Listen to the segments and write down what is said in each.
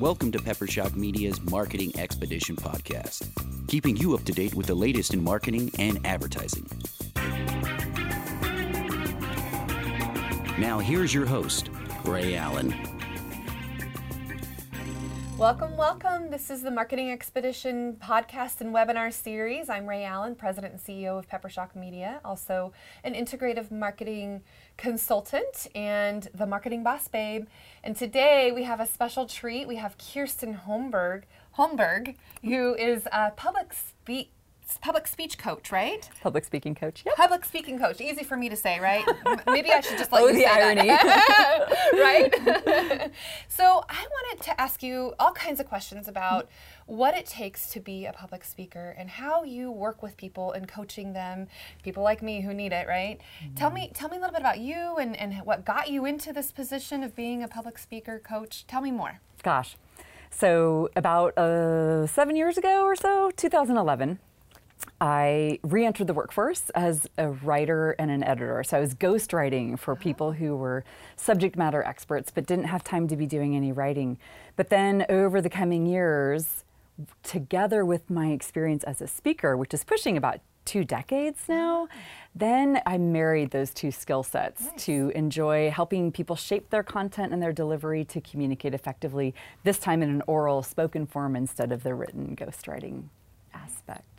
Welcome to Pepper Shock Media's Marketing Expedition podcast, keeping you up to date with the latest in marketing and advertising. Now, here's your host, Ray Allen. Welcome, welcome. This is the Marketing Expedition podcast and webinar series. I'm Ray Allen, President and CEO of Pepper Shock Media, also an integrative marketing consultant and the marketing boss babe. And today we have a special treat. We have Kirsten Holmberg, Holmberg who is a public speak public speech coach, right? Public speaking coach. Yep. Public speaking coach. Easy for me to say, right? Maybe I should just let oh, you the say irony. that. right? so I wanted to ask you all kinds of questions about what it takes to be a public speaker and how you work with people and coaching them, people like me who need it, right? Mm-hmm. Tell me tell me a little bit about you and, and what got you into this position of being a public speaker coach. Tell me more. Gosh. So about uh, seven years ago or so, 2011, I re entered the workforce as a writer and an editor. So I was ghostwriting for oh. people who were subject matter experts but didn't have time to be doing any writing. But then over the coming years, together with my experience as a speaker, which is pushing about two decades now, then I married those two skill sets nice. to enjoy helping people shape their content and their delivery to communicate effectively, this time in an oral spoken form instead of the written ghostwriting aspect.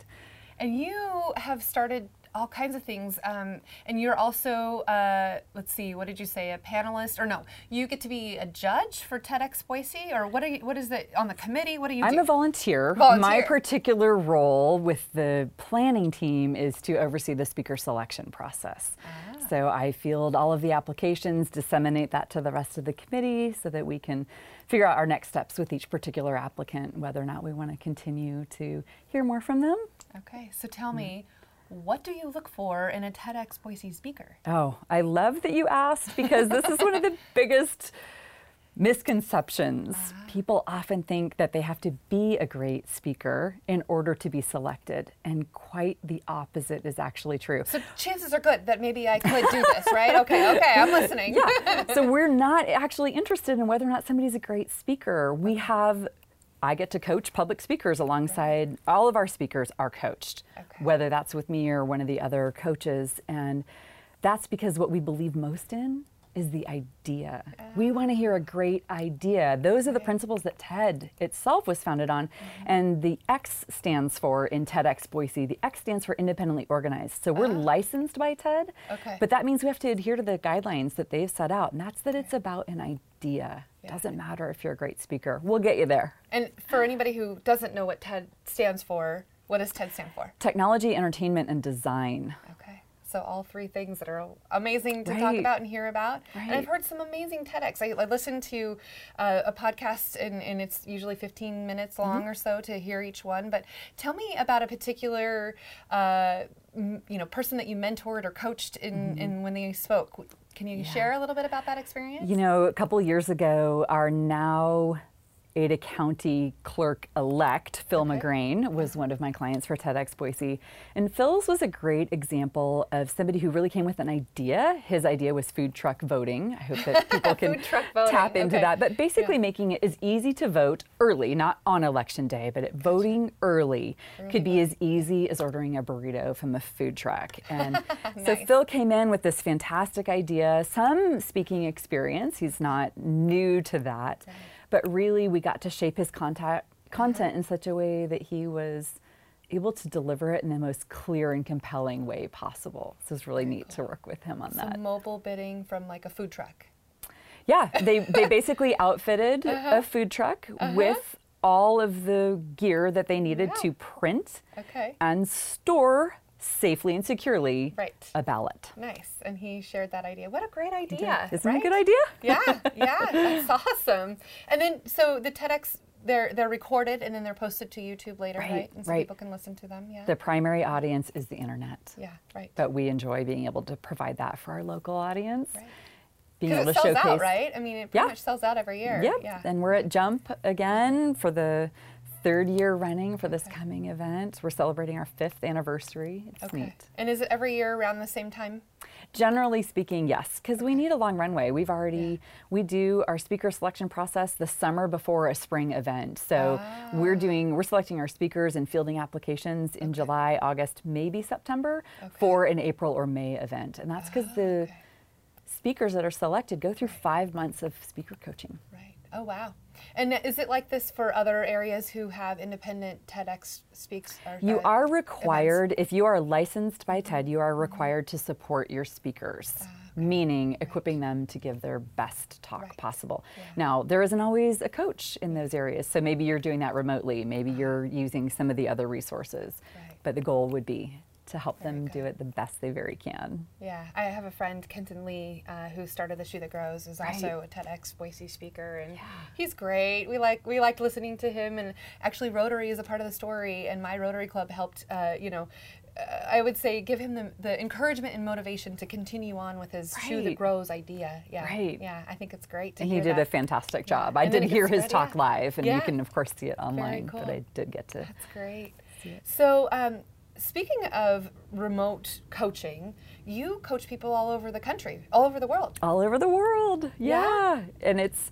And you have started all kinds of things. Um, and you're also, uh, let's see, what did you say, a panelist? Or no, you get to be a judge for TEDx Boise? Or what, are you, what is it on the committee? What do you I'm do? a volunteer. volunteer. My particular role with the planning team is to oversee the speaker selection process. Ah. So I field all of the applications, disseminate that to the rest of the committee so that we can figure out our next steps with each particular applicant, whether or not we want to continue to hear more from them. Okay, so tell me, what do you look for in a TEDx Boise speaker? Oh, I love that you asked because this is one of the biggest misconceptions. Uh-huh. People often think that they have to be a great speaker in order to be selected, and quite the opposite is actually true. So chances are good that maybe I could do this, right? Okay, okay, I'm listening. Yeah. so we're not actually interested in whether or not somebody's a great speaker. We have I get to coach public speakers alongside all of our speakers are coached, okay. whether that's with me or one of the other coaches. And that's because what we believe most in is the idea. Uh, we want to hear a great idea. Those are the principles that TED itself was founded on. Mm-hmm. And the X stands for in TEDx Boise, the X stands for independently organized. So we're uh, licensed by TED, okay. but that means we have to adhere to the guidelines that they've set out. And that's that it's about an idea. Yeah. Doesn't matter if you're a great speaker. We'll get you there. And for anybody who doesn't know what TED stands for, what does TED stand for? Technology, Entertainment, and Design. Okay. So all three things that are amazing to right. talk about and hear about. Right. And I've heard some amazing TEDx. I, I listened to uh, a podcast and, and, it's usually 15 minutes long mm-hmm. or so to hear each one. But tell me about a particular, uh, m- you know, person that you mentored or coached in, mm-hmm. in when they spoke. Can you yeah. share a little bit about that experience? You know, a couple years ago, our now Ada County clerk elect, Phil okay. McGrane, was one of my clients for TEDx Boise. And Phil's was a great example of somebody who really came with an idea. His idea was food truck voting. I hope that people can tap into okay. that. But basically, yeah. making it as easy to vote early, not on election day, but voting early could be as easy as ordering a burrito from a food truck. And nice. so Phil came in with this fantastic idea, some speaking experience. He's not new to that. Right but really we got to shape his contact, content in such a way that he was able to deliver it in the most clear and compelling way possible. So it's really Very neat cool. to work with him on so that. mobile bidding from like a food truck. Yeah, they, they basically outfitted uh-huh. a food truck uh-huh. with all of the gear that they needed yeah. to print okay. and store safely and securely right. a ballot. Nice. And he shared that idea. What a great idea. Isn't right? it a good idea? Yeah, yeah. That's awesome. And then, so the TEDx they're they're recorded and then they're posted to YouTube later, right? right? And so right. people can listen to them. Yeah. The primary audience is the internet. Yeah, right. But we enjoy being able to provide that for our local audience. Right. Being able it to sells showcase. out, right? I mean, it pretty yeah. much sells out every year. Yep. Yeah. And we're at Jump again for the third year running for this coming event. We're celebrating our fifth anniversary. It's Okay. neat. And is it every year around the same time? Generally speaking, yes, because we need a long runway. We've already we do our speaker selection process the summer before a spring event. So we're Ah. doing we're selecting our speakers and fielding applications in July, August, maybe September for an April or May event, and that's because the okay. speakers that are selected go through five months of speaker coaching. Right. Oh, wow. And is it like this for other areas who have independent TEDx speaks? Or, You uh, are events? required, if you are licensed by TED, you are required to support your speakers, meaning equipping them to give their best talk Right. possible. Now, there isn't always a coach in those areas, so maybe you're doing that remotely, maybe you're using some of the other resources, Right. but the goal would be to help Very them do it the best they very can. Yeah, I have a friend, Kenton Lee, uh, who started the Shoe That Grows, is also a TEDx Boise speaker, and he's great. We like we liked listening to him, and actually Rotary is a part of the story, and my Rotary Club helped, uh, you know. Uh, I would say give him the, the encouragement and motivation to continue on with his shoe that grows idea. Yeah, Right. Yeah, I think it's great to And he did that. a fantastic Yeah. job. I And did hear his talk yeah. live, and Yeah. you can, of course, see it online, cool. but I did get to. That's great. So, um, speaking of remote coaching, you coach people all over the country, all over the world. all over the world. Yeah. Yeah. And it's,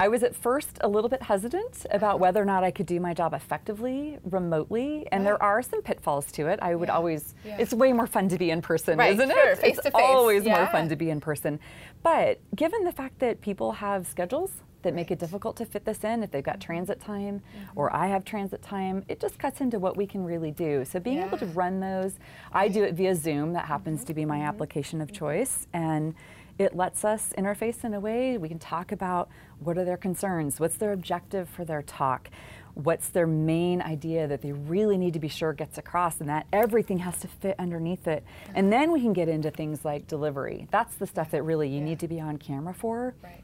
I was at first a little bit hesitant about uh-huh. whether or not I could do my job effectively remotely. And there are some pitfalls to it. I would Yeah. always, Yeah. it's way more fun to be in person, Right, isn't sure, it? face it's to face, always more fun to be in person. But given the fact that people have schedules, that make it difficult to fit this in if they've got Mm-hmm. transit time or I have transit time. It just cuts into what we can really do. So being able to run those, I do it via Zoom. That Mm-hmm. happens to be my application of choice, and it lets us interface in a way we can talk about what are their concerns, what's their objective for their talk. What's their main idea that they really need to be sure gets across, and that everything has to fit underneath it. And then we can get into things like delivery. That's the stuff that really you Yeah. need to be on camera for Right.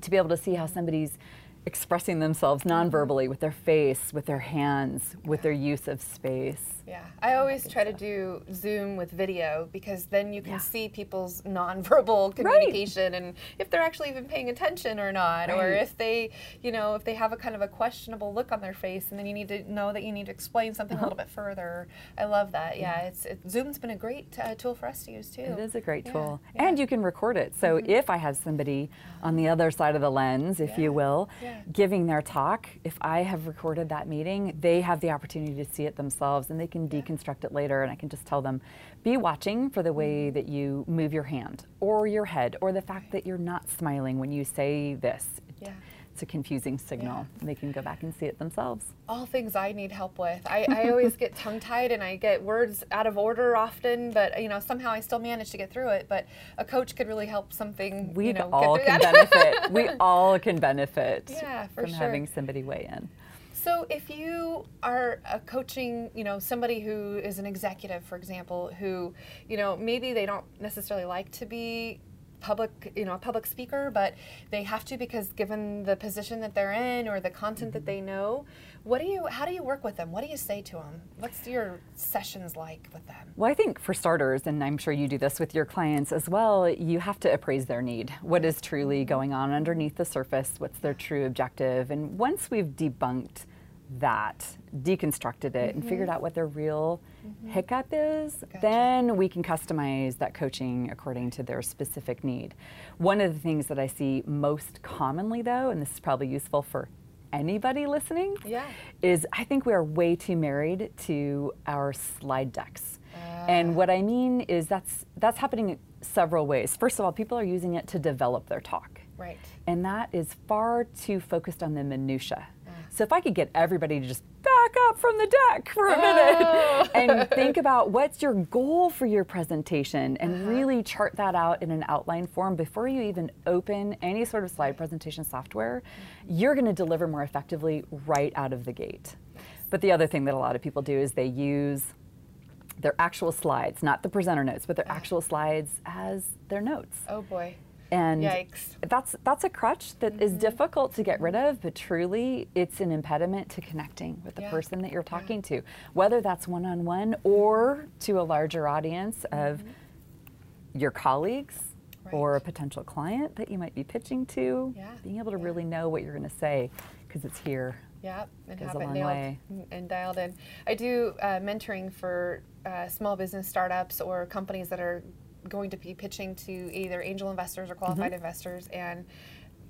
To be able to see how somebody's expressing themselves non-verbally with their face, with their hands, with their use of space. Yeah, I always try to do Zoom with video because then you can Yeah. see people's nonverbal communication and if they're actually even paying attention or not, or if they, you know, if they have a kind of a questionable look on their face, and then you need to know that you need to explain something a little bit further. I love that. Yeah, it's it, Zoom's been a great uh, tool for us to use too. It is a great tool. yeah. Mm-hmm. And you can record it. So if I have somebody on the other side of the lens, if Yeah, you will, yeah. Giving their talk, if I have recorded that meeting, they have the opportunity to see it themselves and they can deconstruct it later. And I can just tell them, be watching for the way Mm-hmm. that you move your hand or your head or the fact that you're not smiling when you say this. Yeah. It's a confusing signal. They can go back and see it themselves. all things I need help with. I, I always get tongue tied and I get words out of order often, but you know somehow I still manage to get through it. But a coach could really help something. We you know, all get can that. benefit. we all can benefit Yeah, for from sure. having somebody weigh in. So if you are coaching, you know, somebody who is an executive, for example, who, you know, maybe they don't necessarily like to be public, you know, a public speaker, but they have to because given the position that they're in or the content that they mm-hmm. know, what do you how do you work with them? What do you say to them? What's your sessions like with them? Well, I think for starters, and I'm sure you do this with your clients as well, you have to appraise their need. What is truly mm-hmm. going on underneath the surface? What's their true objective? And once we've debunked that, deconstructed it, and figured mm-hmm. out what their real mm-hmm. hiccup is, then we can customize that coaching according to their specific need. One of the things that I see most commonly, though, and this is probably useful for anybody listening, Yeah. is I think we are way too married to our slide decks. And ah. what I mean is that's that's happening several ways. First of all, people are using it to develop their talk. Right. And that is far too focused on the minutia. So if I could get everybody to just back up from the deck for a minute oh. and think about what's your goal for your presentation and uh-huh. really chart that out in an outline form before you even open any sort of slide presentation software, you're going to deliver more effectively right out of the gate. But the other thing that a lot of people do is they use their actual slides, not the presenter notes, but their actual slides as their notes. Oh boy. And Yikes. that's that's a crutch that is difficult to get rid of, but truly it's an impediment to connecting with the Yeah. person that you're talking to, whether that's one on one or to a larger audience of your colleagues or a potential client that you might be pitching to. Yeah, Being able to yeah. really know what you're going to say because it's here Yeah, and have a it long nailed way. and dialed in. I do uh, mentoring for uh, small business startups or companies that are going to be pitching to either angel investors or qualified Mm-hmm. investors, and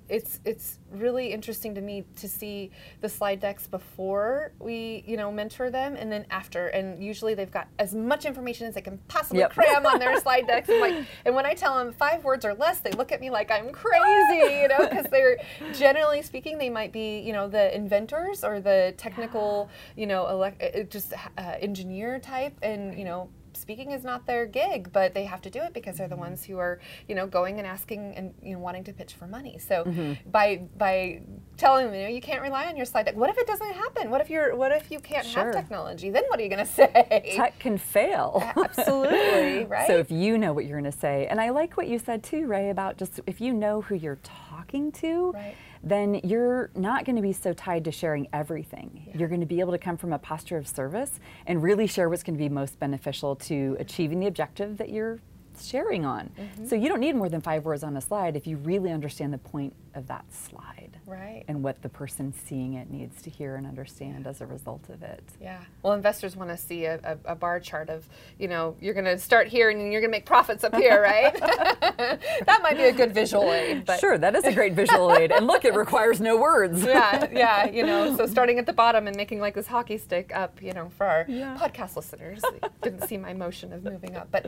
it's it's really interesting to me to see the slide decks before we you know mentor them and then after. And usually they've got as much information as they can possibly Yep. cram on their slide decks. And like and when I tell them five words or less they look at me like I'm crazy you know because they're generally speaking they might be you know the inventors or the technical you know elec- uh, just uh, engineer type. And you know speaking is not their gig, but they have to do it because they're the ones who are, you know, going and asking and you know wanting to pitch for money. So mm-hmm. by by telling them, you know, you can't rely on your slide deck. What if it doesn't happen? What if you're what if you can't Sure. have technology? Then what are you going to say? Tech can fail. Absolutely, right? So if you know what you're going to say, and I like what you said too, Ray, about just if you know who you're talking to, Right. Then you're not going to be so tied to sharing everything. You're going to be able to come from a posture of service and really share what's going to be most beneficial to achieving the objective that you're sharing on. Mm-hmm. So you don't need more than five words on a slide if you really understand the point of that slide right. and what the person seeing it needs to hear and understand as a result of it. Yeah. Well, investors want to see a, a, a bar chart of, you know, you're going to start here and you're going to make profits up here, right? that might be a good visual aid. But Sure, that is a great visual aid. And look, it requires no words. yeah, yeah, you know, so starting at the bottom and making like this hockey stick up, you know, for our Yeah. podcast listeners, didn't see my motion of moving up. But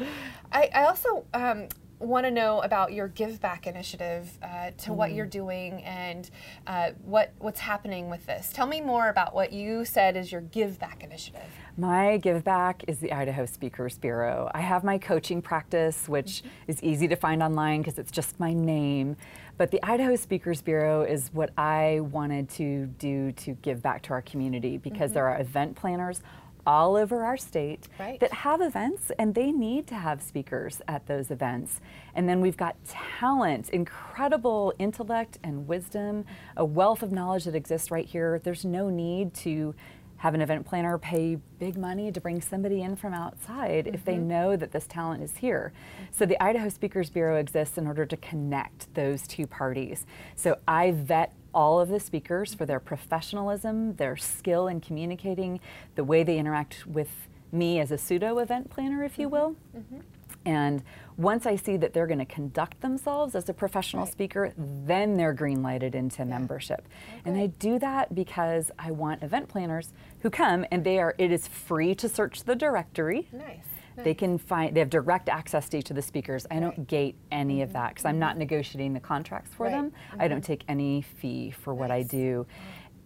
I, I also um, want to know about your Give Back initiative, uh, to what Mm. you're doing and uh, what what's happening with this. Tell me more about what you said is your Give Back initiative. My give back is the Idaho Speakers Bureau. I have my coaching practice, which is easy to find online because it's just my name. But the Idaho Speakers Bureau is what I wanted to do to give back to our community because there are event planners all over our state Right. that have events and they need to have speakers at those events. And then we've got talent, incredible intellect and wisdom, a wealth of knowledge that exists right here. There's no need to have an event planner pay big money to bring somebody in from outside if they mm-hmm. know that this talent is here. So the Idaho Speakers Bureau exists in order to connect those two parties. So I vet all of the speakers for their professionalism, their skill in communicating, the way they interact with me as a pseudo event planner, if you mm-hmm. will. Mm-hmm. And once I see that they're going to conduct themselves as a professional Right. speaker, then they're green lighted into membership. Oh, and I do that because I want event planners who come and they are, it is free to search the directory. Nice. They can find, they have direct access to each of the speakers. I don't Right. Mm-hmm. gate any of that because I'm not negotiating the contracts for Right. them. I don't take any fee for what I do.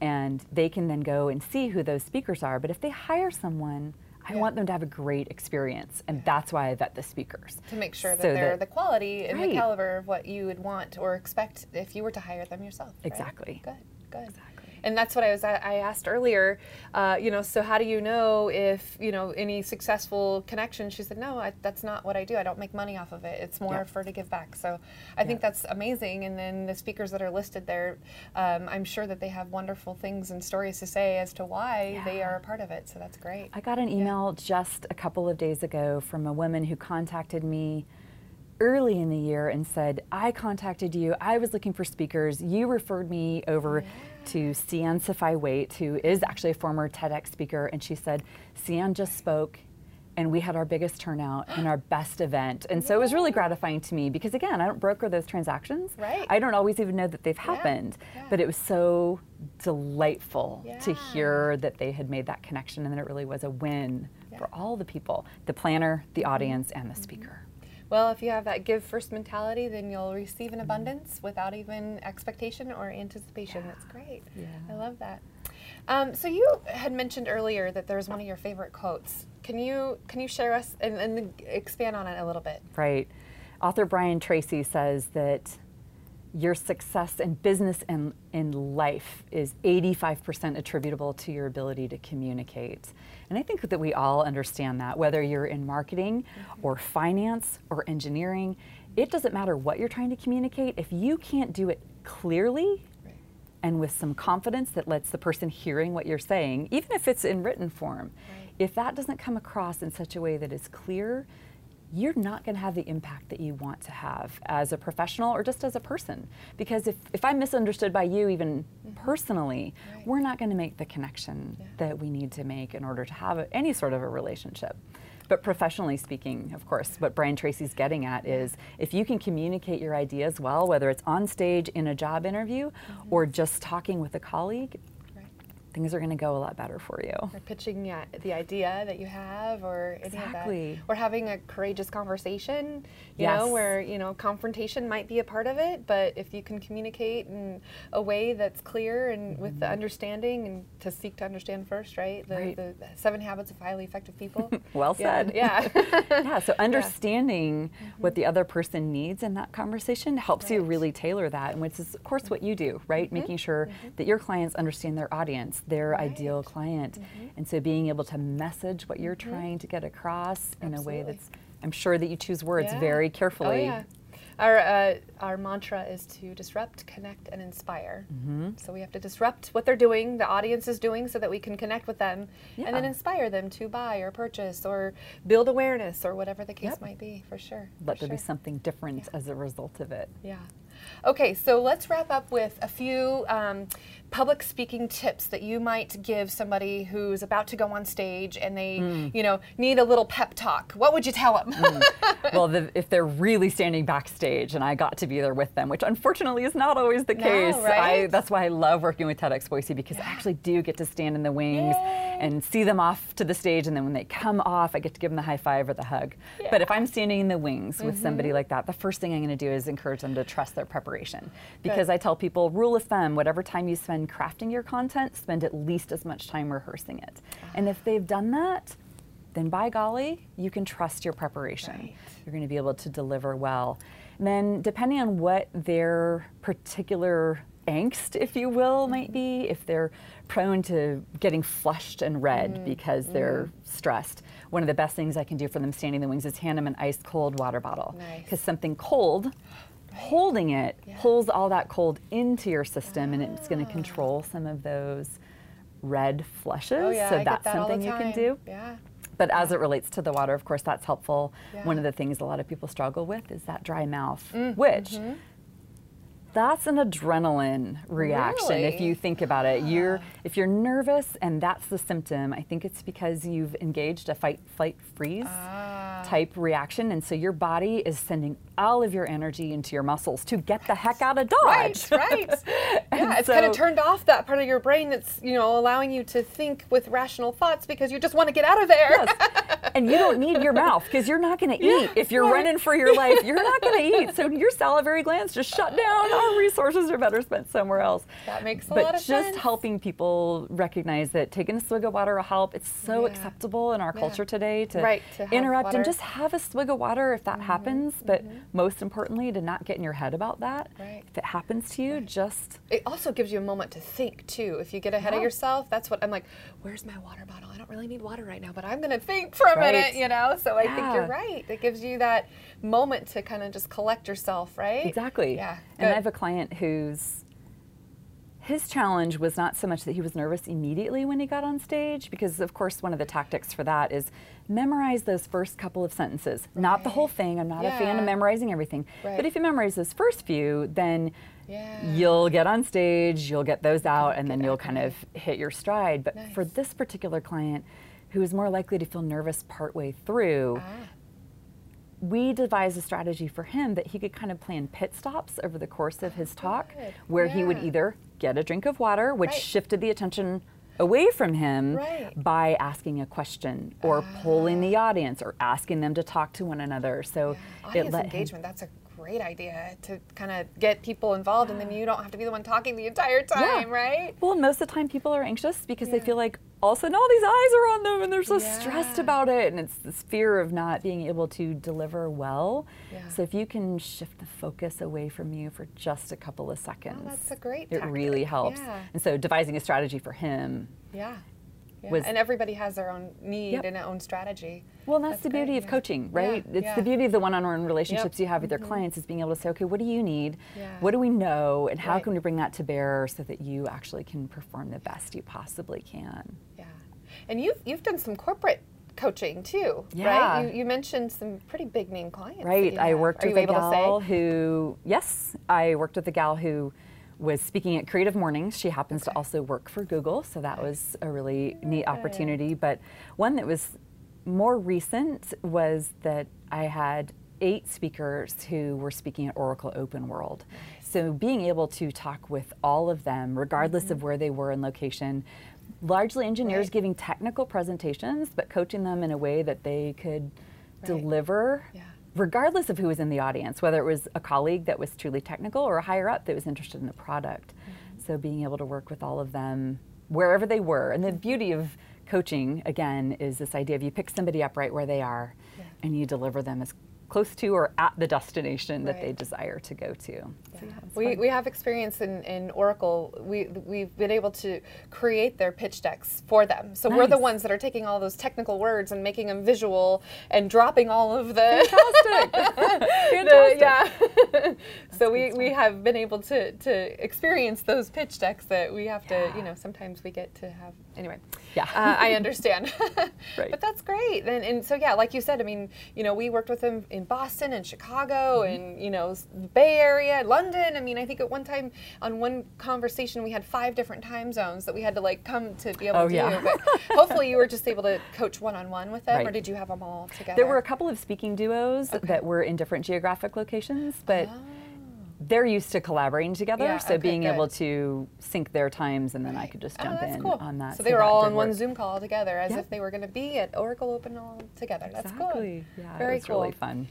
And they can then go and see who those speakers are. But if they hire someone, I Yeah. want them to have a great experience. And that's why I vet the speakers. To make sure that So they're that- the quality and the caliber of what you would want or expect if you were to hire them yourself. right? Exactly. Good, good. Exactly. And that's what I was. I asked earlier. Uh, you know, so how do you know if you know any successful connection? She said, no, I, that's not what I do. I don't make money off of it. It's more Yeah. for to give back. So I think that's amazing. And then the speakers that are listed there, um, I'm sure that they have wonderful things and stories to say as to why they are a part of it. So that's great. I got an email just a couple of days ago from a woman who contacted me early in the year and said, I contacted you. I was looking for speakers. You referred me over to Sian Safai Wait, who is actually a former TEDx speaker. And she said, Sian just spoke. And we had our biggest turnout and our best event. And so it was really gratifying to me because, again, I don't broker those transactions. Right. I don't always even know that they've happened. yeah. But it was so delightful to hear that they had made that connection and that it really was a win Yeah. for all the people the planner, the mm-hmm. audience, and the speaker. Mm-hmm. Well, if you have that give first mentality, then you'll receive in abundance without even expectation or anticipation. That's great. Yeah. I love that. Um, so you had mentioned earlier that there's one of your favorite quotes. Can you can you share us and, and expand on it a little bit? Right. Author Brian Tracy says that your success in business and in life is 85% attributable to your ability to communicate. And I think that we all understand that, whether you're in marketing mm-hmm. or finance or engineering, it doesn't matter what you're trying to communicate. If you can't do it clearly Right. and with some confidence that lets the person hearing what you're saying, even if it's in written form, Right. if that doesn't come across in such a way that is clear, you're not going to have the impact that you want to have as a professional or just as a person. Because if, if I'm misunderstood by you, even mm-hmm. personally, Right. we're not going to make the connection Yeah. that we need to make in order to have a, any sort of a relationship. But professionally speaking, of course, what Brian Tracy's getting at is if you can communicate your ideas well, whether it's on stage in a job interview mm-hmm. or just talking with a colleague. Things are going to go a lot better for you. Or pitching yeah, the idea that you have, or Exactly. or having a courageous conversation. You Yes. know, where you know confrontation might be a part of it, but if you can communicate in a way that's clear and with the mm-hmm. understanding, and to seek to understand first, right? The, Mm-hmm. Right. the seven habits of highly effective people. Well Yeah, said. Yeah. yeah, so understanding mm-hmm. what the other person needs in that conversation helps you really tailor that, and which is, of course, what you do, right? Mm-hmm. Making sure that your clients understand their audience, their ideal Right. client. And so being able to message what you're trying to get across in a way that's, I'm sure that you choose words Yeah. very carefully. Oh, yeah. Our, uh, our mantra is to disrupt, connect, and inspire. Mm-hmm. So we have to disrupt what they're doing, the audience is doing, so that we can connect with them and then inspire them to buy or purchase or build awareness or whatever the case Yep. might be, for sure. Let for there be something different as a result of it. Yeah. Okay, so let's wrap up with a few um, public speaking tips that you might give somebody who's about to go on stage and they, Hmm. you know, need a little pep talk. What would you tell them? well, the, if they're really standing backstage and I got to be there with them, which unfortunately is not always the No, case, I, that's why I love working with TEDx Boise because I actually do get to stand in the wings Yay. and see them off to the stage, and then when they come off, I get to give them the high five or the hug. But if I'm standing in the wings with Mm-hmm. somebody like that, the first thing I'm going to do is encourage them to trust their preparation because I tell people, rule of thumb, whatever time you spend crafting your content, spend at least as much time rehearsing it. And if they've done that, then by golly, you can trust your preparation. Right. You're going to be able to deliver well. And then, depending on what their particular angst, if you will, might be, if they're prone to getting flushed and red Mm-hmm. because they're stressed, one of the best things I can do for them standing in the wings is hand them an ice cold water bottle. Nice. Because something cold, holding it, Yeah. pulls all that cold into your system and it's going to Ah. control some of those red flushes. oh, yeah, so I that's that something you can do. Yeah. But as it relates to the water, of course, that's helpful. One of the things a lot of people struggle with is that dry mouth, Mm, which mm-hmm. that's an adrenaline reaction if you think about it. You're if you're nervous and that's the symptom, I think it's because you've engaged a fight flight freeze Ah. type reaction and so your body is sending all of your energy into your muscles to get the heck out of dodge. Right, right. Yeah, it's kind of turned off that part of your brain that's, you know, allowing you to think with rational thoughts because you just want to get out of there. Yes. and you don't need your mouth because you're not going to eat. Yeah, if you're right. running for your life, you're not going to eat. So your salivary glands just shut down. Our resources are better spent somewhere else. That makes a but lot of sense. But just helping people recognize that taking a swig of water will help. It's so Yeah. acceptable in our Yeah. culture today to, Right, to interrupt and just have a swig of water if that mm-hmm, happens. But mm-hmm. Most importantly, to not get in your head about that. Right. If it happens to you, just it also gives you a moment to think too. If you get ahead of yourself, that's what I'm like. Where's my water bottle? I don't really need water right now, but I'm gonna think for a Right. minute, you know. So I think you're right. It gives you that moment to kind of just collect yourself, right? Exactly. Yeah. And I have a client who's his challenge was not so much that he was nervous immediately when he got on stage, because of course one of the tactics for that is memorize those first couple of sentences. Not the whole thing. I'm not a fan of memorizing everything. Right. But if you memorize those first few, then Yeah. you'll get on stage, you'll get those out, and then you'll kind of hit your stride. But for this particular client, who is more likely to feel nervous partway through, Ah, we devised a strategy for him that he could kind of plan pit stops over the course of his talk good. where he would either get a drink of water, which Right. shifted the attention away from him Right. by asking a question or polling the ah. audience or asking them to talk to one another. So Audience it let him engagement, that's a great idea to kind of get people involved and then you don't have to be the one talking the entire time, right? Well, most of the time people are anxious because they feel like all of a sudden all these eyes are on them and they're so stressed about it. And it's this fear of not being able to deliver well. Yeah. So if you can shift the focus away from you for just a couple of oh, seconds, that's a great it really helps. Yeah. And so devising a strategy for him. Yeah. yeah. Was- and everybody has their own need Yep. and their own strategy. Well, and that's, That's the beauty great, of yeah. coaching, right? Yeah, It's yeah. the beauty of the one-on-one relationships Yep. you have with your mm-hmm. clients is being able to say, okay, what do you need? What do we know? And how Right. can we bring that to bear so that you actually can perform the best you possibly can? Yeah. And you've you've done some corporate coaching too, Yeah. right? You, you mentioned some pretty big name clients. Right. I worked Are with a gal who, yes, I worked with a gal who was speaking at Creative Mornings. She happens to also work for Google, so that was a really neat opportunity. But one that was more recent was that I had eight speakers who were speaking at Oracle Open World. So being able to talk with all of them, regardless Mm-hmm. of where they were in location, largely engineers Right. giving technical presentations, but coaching them in a way that they could deliver Yeah. regardless of who was in the audience, whether it was a colleague that was truly technical or a higher up that was interested in the product. Mm-hmm. So being able to work with all of them wherever they were. And the beauty of coaching, again, is this idea of you pick somebody up right where they are and you deliver them as close to or at the destination that they desire to go to. So, yeah, We, fun. we have experience in, in Oracle. We, we've been able to create their pitch decks for them. So we're the ones that are taking all those technical words and making them visual and dropping all of the. Fantastic. the- yeah. so we, we have been able to, to experience those pitch decks that we have to, you know, sometimes we get to have. Anyway. Yeah. Uh, I understand. Right. But that's great. And, and so, yeah, like you said, I mean, you know, we worked with them in Boston and Chicago Mm-hmm. and, you know, the Bay Area, London. I mean, I think at one time on one conversation we had five different time zones that we had to like come to be able Oh, to yeah. do. But hopefully you were just able to coach one on one with them or did you have them all together? There were a couple of speaking duos that were in different geographic locations, but they're used to collaborating together. Oh. Yeah, so okay, being able to sync their times and then I could just Oh, jump that's in cool. on that. So they were that all on one work. Zoom call together as Yep. if they were going to be at Oracle Open all together. That's Exactly. cool. Yeah, Very cool. really fun.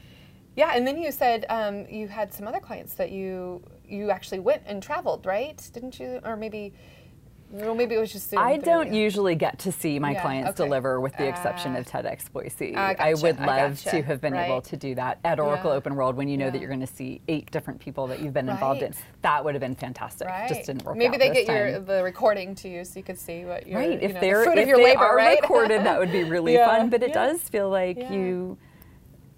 Yeah, and then you said um, you had some other clients that you you actually went and traveled, right? Didn't you? Or maybe, well, maybe it was just. I don't usually get to see my Yeah, clients okay. deliver, with the exception Ah. of TEDx Boise. I I gotcha, would I love gotcha, to have been able to do that at Oracle Yeah. Open World when you know that you're going to see eight different people that you've been involved in. That would have been fantastic. Right. Just didn't work Maybe they get your the recording to you, so you could see what your Right, you if know, they're the if they labor, are right? recorded, that would be really Yeah, fun. But it yeah. does feel like Yeah. you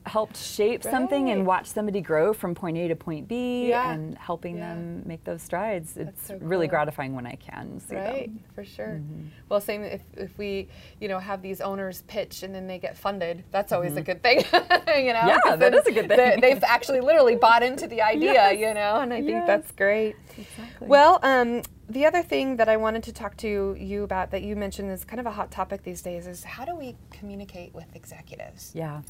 helped shape something and watch somebody grow from point A to point B Yeah, and helping yeah. them make those strides. It's so really gratifying when I can see Right, them. for sure. Mm-hmm. Well, same if, if we, you know, have these owners pitch and then they get funded, that's always a good thing, you know. Mm-hmm. Yeah, that is a good thing. they've actually literally bought into the idea, Yes, you know, and I think yes. that's great. Exactly. Well, um, the other thing that I wanted to talk to you about that you mentioned is kind of a hot topic these days is how do we communicate with executives? Yeah.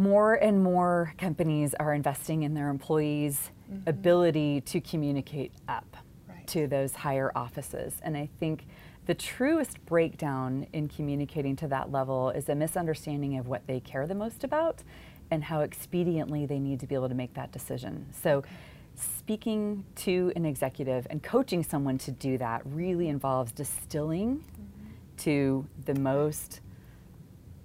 More and more companies are investing in their employees' mm-hmm. ability to communicate up Right. to those higher offices. And I think the truest breakdown in communicating to that level is a misunderstanding of what they care the most about and how expediently they need to be able to make that decision. So, speaking to an executive and coaching someone to do that really involves distilling mm-hmm. to the most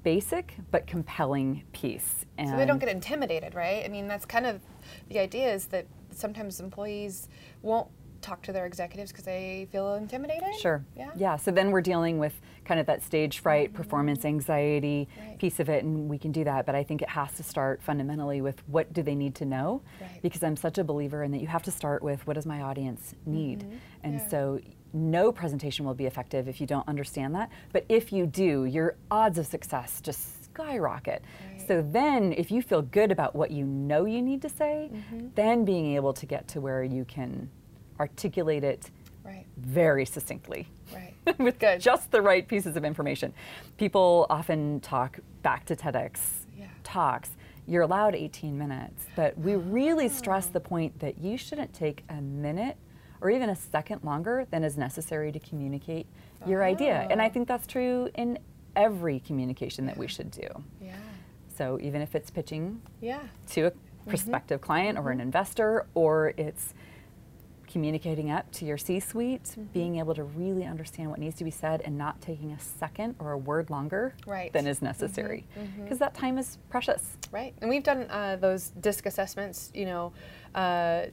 basic but compelling piece. And So they don't get intimidated, right? I mean, that's kind of the idea is that sometimes employees won't talk to their executives because they feel intimidated. Sure. Yeah. Yeah. So then we're dealing with kind of that stage fright, performance anxiety Right. piece of it, and we can do that. But I think it has to start fundamentally with what do they need to know? Right. Because I'm such a believer in that you have to start with what does my audience need? And Mm-hmm. Yeah. so no presentation will be effective if you don't understand that. But if you do, your odds of success just skyrocket. Right. So then if you feel good about what you know you need to say, Mm-hmm. then being able to get to where you can articulate it Right. very succinctly Right. with Good. just the right pieces of information. People often talk back to TEDx Yeah. talks. You're allowed 18 minutes, but we really Ah. stress the point that you shouldn't take a minute or even a second longer than is necessary to communicate your idea. And I think that's true in every communication that we should do. Yeah. So even if it's pitching Yeah. to a Mm-hmm. prospective client or an investor, or it's communicating up to your C suite, Mm-hmm. being able to really understand what needs to be said and not taking a second or a word longer Right. than is necessary. Because that time is precious. Right. And we've done uh, those disc assessments, you know, uh,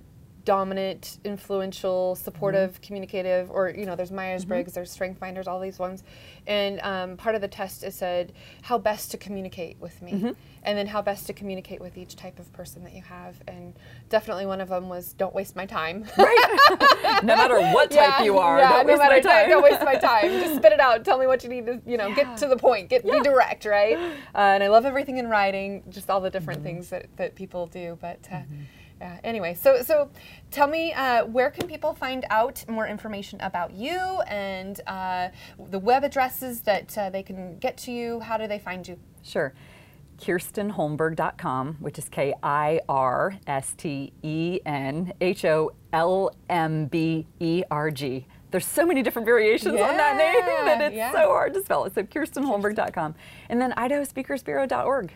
dominant, influential, supportive, communicative, or you know, there's Myers Briggs, there's Strength Finders, all these ones. And um, part of the test is said how best to communicate with me, and then how best to communicate with each type of person that you have. And definitely one of them was don't waste my time. Right. no matter what type you are, yeah, don't no waste matter my time. Don't waste my time. Just spit it out. Tell me what you need to, you know, get to the point. Get be direct, right? Uh, and I love everything in writing, just all the different Mm-hmm. things that, that people do. But uh, yeah, anyway, so so tell me, uh, where can people find out more information about you and uh, the web addresses that uh, they can get to you? How do they find you? Sure. KirstenHolmberg.com, which is K I R S T E N H O L M B E R G. There's so many different variations on that name that it's yeah. so hard to spell. It. So KirstenHolmberg.com. And then IdahoSpeakersBureau.org.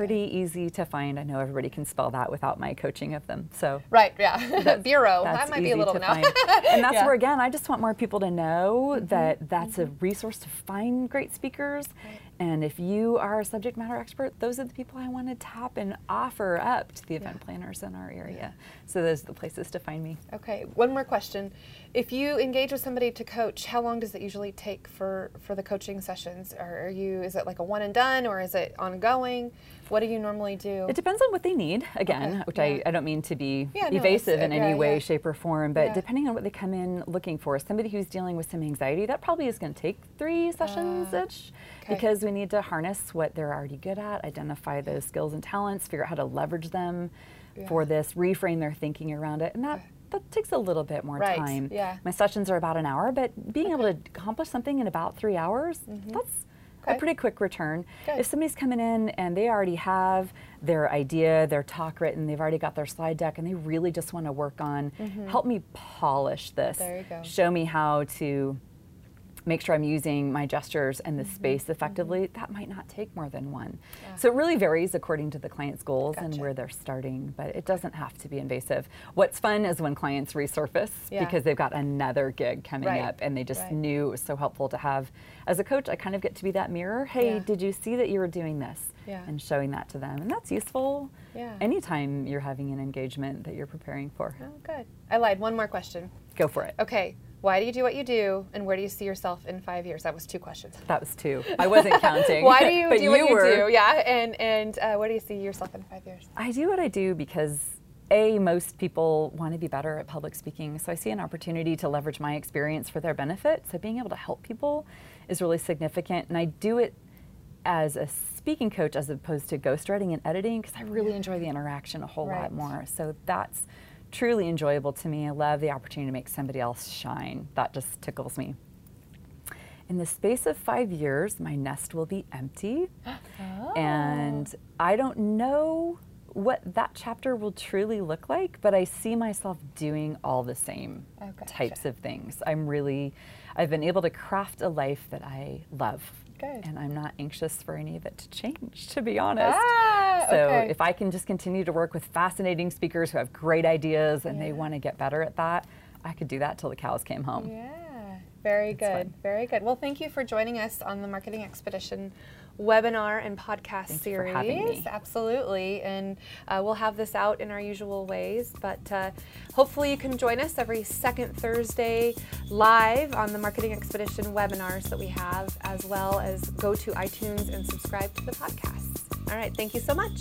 Pretty easy to find. I know everybody can spell that without my coaching of them. So Right, yeah, bureau. that's That might be a little to no. find. and that's Yeah. where again, I just want more people to know Mm-hmm. that that's a resource to find great speakers. And if you are a subject matter expert, those are the people I want to tap and offer up to the event planners in our area. So those are the places to find me. Okay, one more question. If you engage with somebody to coach, how long does it usually take for, for the coaching sessions? Are you is it like a one and done or is it ongoing? What do you normally do? It depends on what they need, again, Okay, which yeah. I, I don't mean to be Yeah, evasive it's- in uh, any yeah, way, shape, or form, but depending on what they come in looking for, somebody who's dealing with some anxiety, that probably is going to take three sessions ish Ah, okay. because we need to harness what they're already good at, identify those skills and talents, figure out how to leverage them for this, reframe their thinking around it, and that. That takes a little bit more Right, time. yeah. My sessions are about an hour, but being able to accomplish something in about three hours, that's Mm-hmm. Okay. a pretty quick return. Good. If somebody's coming in and they already have their idea, their talk written, they've already got their slide deck, and they really just want to work on, mm-hmm. help me polish this. There you go. Show me how to make sure I'm using my gestures and the Mm-hmm. space effectively, that might not take more than one. So it really varies according to the client's goals and where they're starting, but it doesn't have to be invasive. What's fun is when clients resurface Yeah. because they've got another gig coming Right, up and they just right. knew it was so helpful to have. As a coach, I kind of get to be that mirror. Hey, Yeah. did you see that you were doing this? Yeah. And showing that to them. And that's useful Yeah. anytime you're having an engagement that you're preparing for. oh, good. I lied. One more question. Go for it. Okay, why do you do what you do, and where do you see yourself in five years? That was two questions. That was two. I wasn't counting. Why do you do what you were. do? Yeah, and and uh, where do you see yourself in five years? I do what I do because A, most people want to be better at public speaking. So I see an opportunity to leverage my experience for their benefit. So being able to help people is really significant. And I do it as a speaking coach as opposed to ghostwriting and editing because I really enjoy the interaction a whole Right. lot more. So that's truly enjoyable to me. I love the opportunity to make somebody else shine. That just tickles me. In the space of five years, my nest will be empty. And I don't know what that chapter will truly look like, but I see myself doing all the same Oh, gotcha. types of things. I'm really, I've been able to craft a life that I love. Good. And I'm not anxious for any of it to change, to be honest. Ah, so okay. if I can just continue to work with fascinating speakers who have great ideas and they want to get better at that, I could do that till the cows came home. Yeah, very That's good, fun. very good. Well, thank you for joining us on the Marketing Expedition webinar and podcast Thank you series. for having me. Absolutely, and uh, we'll have this out in our usual ways. But uh, hopefully, you can join us every second Thursday live on the Marketing Expedition webinars that we have, as well as go to iTunes and subscribe to the podcast. All right, thank you so much.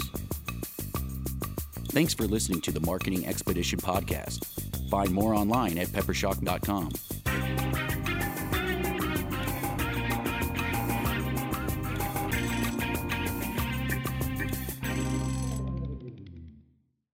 Thanks for listening to the Marketing Expedition podcast. Find more online at peppershock.com.